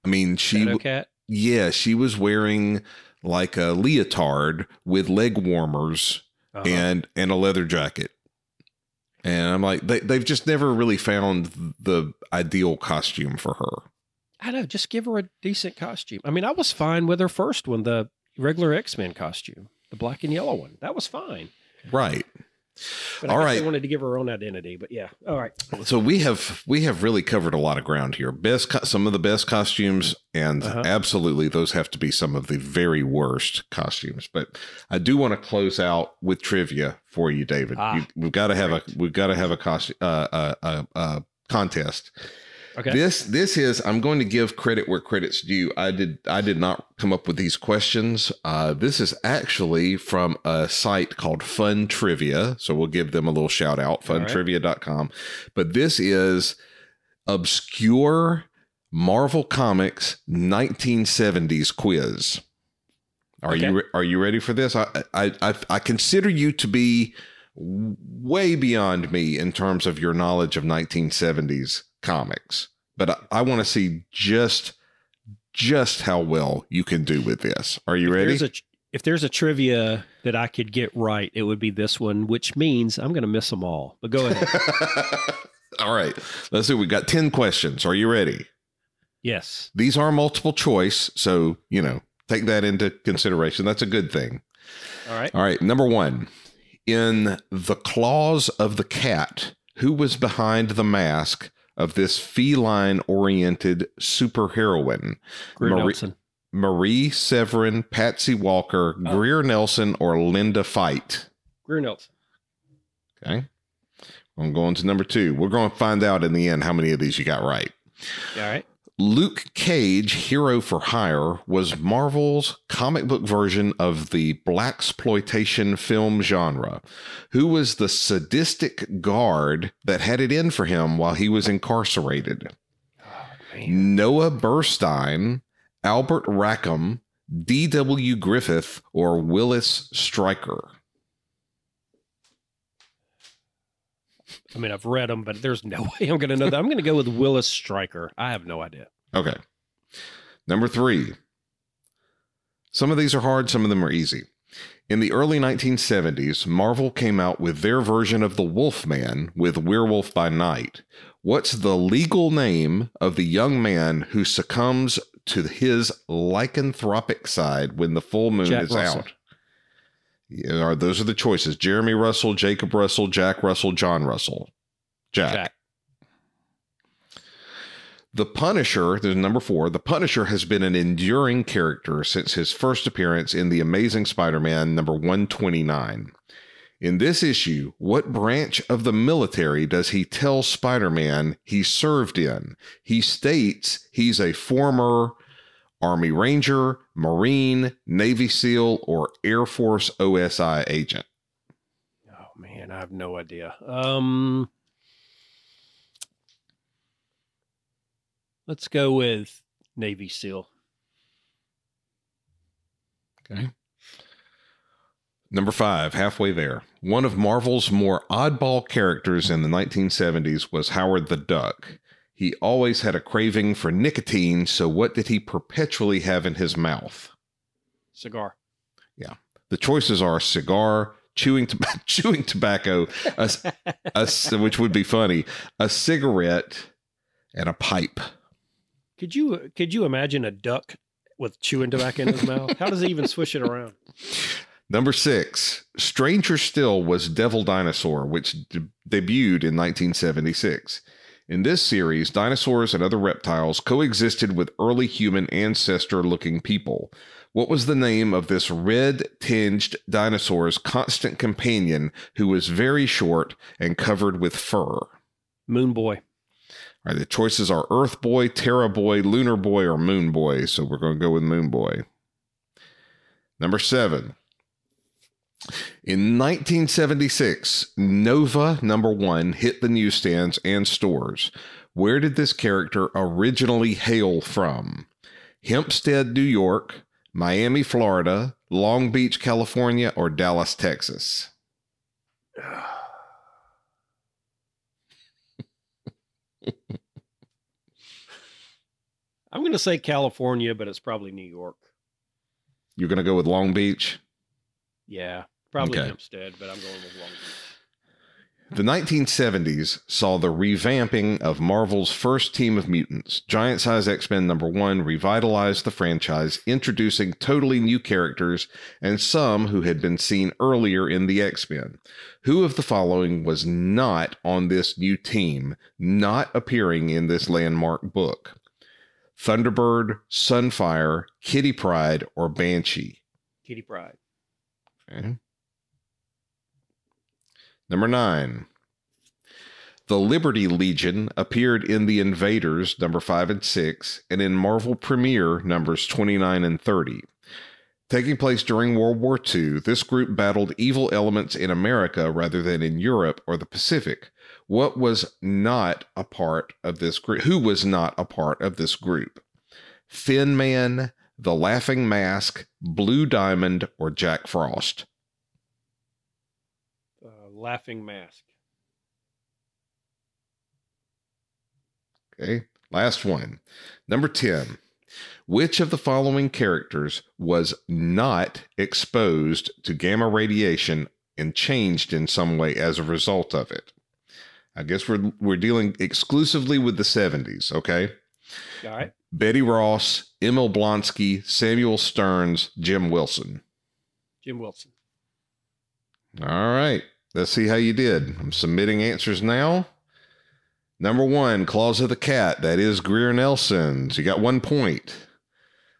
I mean, she, Shadow Cat. yeah, she was wearing like a leotard with leg warmers Uh-huh. and and a leather jacket. And I'm like, they they've just never really found the ideal costume for her. I know, just give her a decent costume. I mean, I was fine with her first one, the regular X Men costume, the black and yellow one. That was fine. Right. But All I right. they wanted to give her own identity. But yeah, all right. So we have we have really covered a lot of ground here. Best co- some of the best costumes, and Uh-huh. absolutely those have to be some of the very worst costumes. But I do want to close out with trivia for you, David. Ah, you, we've got to have a we've got to have a costume uh, uh, uh, uh, contest. Okay. This this is I'm going to give credit where credit's due. I did I did not come up with these questions. Uh, this is actually from a site called Fun Trivia, so we'll give them a little shout out All right. funtrivia.com. But this is obscure Marvel Comics 1970s quiz. Are Okay. you re- are you ready for this? I, I I I consider you to be way beyond me in terms of your knowledge of 1970s comics, but I, I want to see just just how well you can do with this. Are you If ready? There's a, if there's a trivia that I could get right, it would be this one, which means I'm going to miss them all. But go ahead. All right, let's see. We got 10 questions. Are you ready? yes. These are multiple choice, so you know, take that into consideration. That's a good thing. All right. All right, number one. In The Claws of the Cat, who was behind the mask of this feline oriented superheroine? Greer Marie- Nelson. Marie Severin, Patsy Walker, Oh. Greer Nelson, or Linda Fite? Greer Nelson. Okay. I'm going to number two. We're going to find out in the end how many of these you got right. All right. Luke Cage, Hero for Hire, was Marvel's comic book version of the blaxploitation film genre. Who was the sadistic guard that had it in for him while he was incarcerated? Oh. Noah Burstein, Albert Rackham, D.W. Griffith, or Willis Stryker? I mean, I've read them, but there's no way I'm going to know that. I'm going to go with Willis Stryker. I have no idea. Okay. Number three. Some of these are hard, some of them are easy. In the early 1970s, Marvel came out with their version of the Wolfman with Werewolf by Night. What's the legal name of the young man who succumbs to his lycanthropic side when the full moon Jack is Russell. out? Are- those are the choices Jeremy Russell, Jacob Russell, Jack Russell, John Russell. Jack. Jack. The Punisher, there's number four. The Punisher has been an enduring character since his first appearance in The Amazing Spider Man number 129. In this issue, what branch of the military does he tell Spider Man he served in? He states he's a former Army Ranger, Marine, Navy SEAL, or Air Force OSI agent. Oh man, I have no idea. Um, let's go with Navy SEAL. Okay. Number five, halfway there. One of Marvel's more oddball characters in the 1970s was Howard the Duck. He always had a craving for nicotine, so what did he perpetually have in his mouth? Cigar. Yeah. The choices are cigar, chewing, to- chewing tobacco, a, a- which would be funny, a cigarette, and a pipe. Could you could you imagine a duck with chewing tobacco in his mouth? How does he even swish it around? Number six, Stranger Still was Devil Dinosaur, which de- debuted in 1976. In this series, dinosaurs and other reptiles coexisted with early human ancestor looking people. What was the name of this red tinged dinosaur's constant companion who was very short and covered with fur? Moon Boy. right, the choices are Earth Boy, Terra Boy, Lunar Boy, or Moon Boy. So we're going to go with Moon Boy. Number seven. In 1976, Nova number one hit the newsstands and stores. Where did this character originally hail from? Hempstead, New York, Miami, Florida, Long Beach, California, or Dallas, Texas? I'm going to say California, but it's probably New York. You're going to go with Long Beach? Yeah, probably Okay. Hempstead, but I'm going with Long Beach. The 1970s saw the revamping of Marvel's first team of mutants. Giant Size X Men number one revitalized the franchise, introducing totally new characters and some who had been seen earlier in the X Men. Who of the following was not on this new team, not appearing in this landmark book? Thunderbird, Sunfire, Kitty Pryde, or Banshee? Kitty Pryde. Okay. Number nine. The Liberty Legion appeared in The Invaders, number five and six, and in Marvel Premiere, numbers 29 and 30. Taking place during World War II, this group battled evil elements in America rather than in Europe or the Pacific. What was not a part of this group? Who was not a part of this group? Thin Man, The Laughing Mask, Blue Diamond, or Jack Frost? Laughing Mask. Okay. Last one. Number 10. Which of the following characters was not exposed to gamma radiation and changed in some way as a result of it? I guess we're we're dealing exclusively with the 70s, okay? All right. Betty Ross, Emil Blonsky, Samuel Sterns, Jim Wilson. Jim Wilson. All right. Let's see how you did. I'm submitting answers now. Number one, Claws of the Cat. That is Greer Nelson's. You got one point.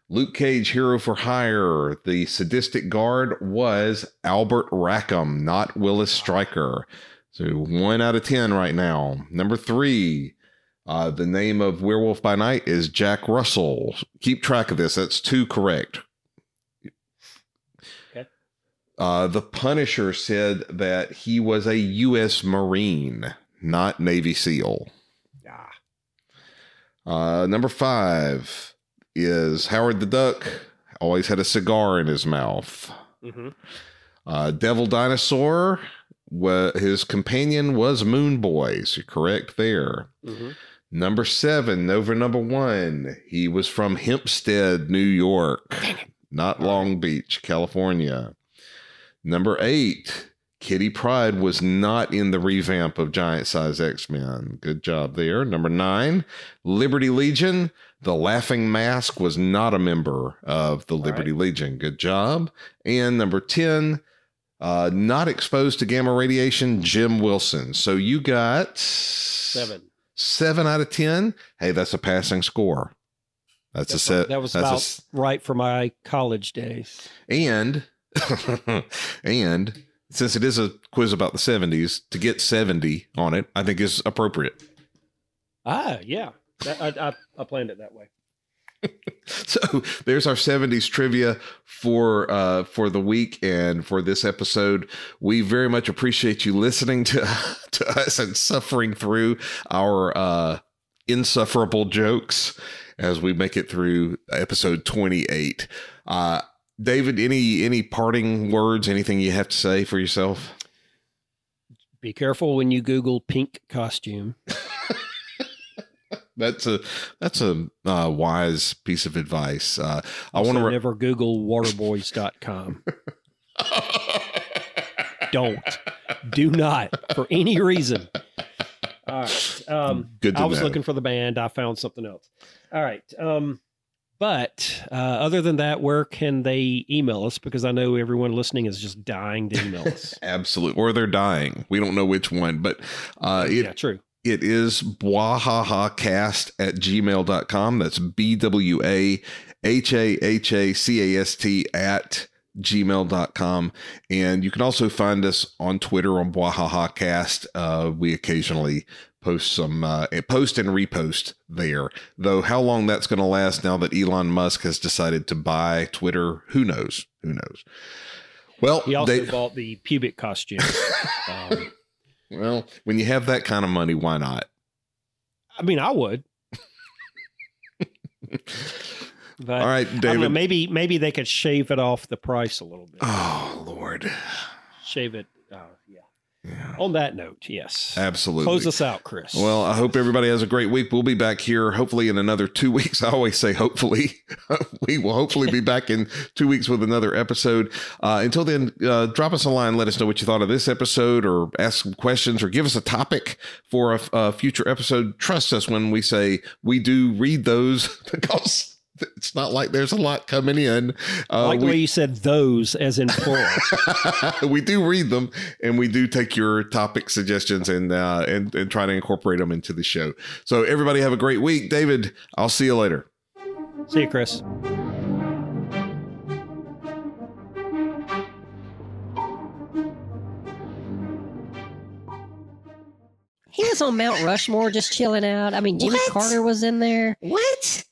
Luke Cage, Hero for Hire. The sadistic guard was Albert Rackham, not Willis Stryker. So one out of 10 right now. Number three, uh, the name of Werewolf by Night is Jack Russell. Keep track of this. That's two correct. Uh, the Punisher said that he was a U.S. Marine, not Navy SEAL. Ah, Uh, number five is Howard the Duck. Always had a cigar in his mouth. mm-hmm. Uh, Devil Dinosaur. Wa his companion was Moon Boy. So you're correct there. Mm-hmm. Number seven, over number one. He was from Hempstead, New York, not Long Beach, California. Number eight, Kitty Pryde was not in the revamp of Giant Size X Men. Good job there. Number nine, Liberty Legion. The Laughing Mask was not a member of the Liberty Legion. Good job. And number 10, uh, not exposed to gamma radiation, Jim Wilson. So you got Seven. seven out of ten. Hey, that's a passing score. That's, a set. That was that's a about s- right for my college days. and and since it is a quiz about the seventies, to get seventy on it, I think is appropriate. Ah, yeah. That, I, I, I planned it that way. So there's our 70s trivia for uh for the week and for this episode. We very much appreciate you listening to to us and suffering through our uh insufferable jokes as we make it through episode 28. Uh David, any any parting words? Anything you have to say for yourself? Be careful when you Google pink costume. That's a that's a uh, wise piece of advice. Uh, I want to. Re- never Google waterboys.com. Don't. Do not for any reason. All right. Um, Good to I was know. looking for the band. I found something else. All right. Um, but uh, other than that, where can they email us? Because I know everyone listening is just dying to email us. Absolute, or they're dying. We don't know which one, but uh, it yeah, true. it is bwahahacast at gmail.com. That's B W A H A H A C A S T at gmail.com. And you can also find us on Twitter on bwahahacast. Uh, we occasionally post some, uh, post and repost there. Though how long that's going to last now that Elon Musk has decided to buy Twitter, who knows? Who knows? Well, He also they, bought the pubic costume. Um, well, when you have that kind of money, why not? I mean, I would. But All right, don't know, David. maybe maybe they could shave it off the price a little bit. Oh, Lord. Shave it. Yeah. On that note, yes. Absolutely. Close us out, Chris. Well, I hope everybody has a great week. We'll be back here hopefully in another two weeks. I always say hopefully. we will hopefully be back in two weeks with another episode. Uh, until then, uh, drop us a line. Let us know what you thought of this episode or ask some questions or give us a topic for a, a future episode. Trust us when we say we do read those because it's not like there's a lot coming in. Uh, like the we- way you said those as in plural. we do read them and we do take your topic suggestions and uh and, and try to incorporate them into the show so everybody have a great week david i'll see you later See you, Chris. He was on Mount Rushmore just chilling out. I mean, Jimmy What? Carter was in there. What?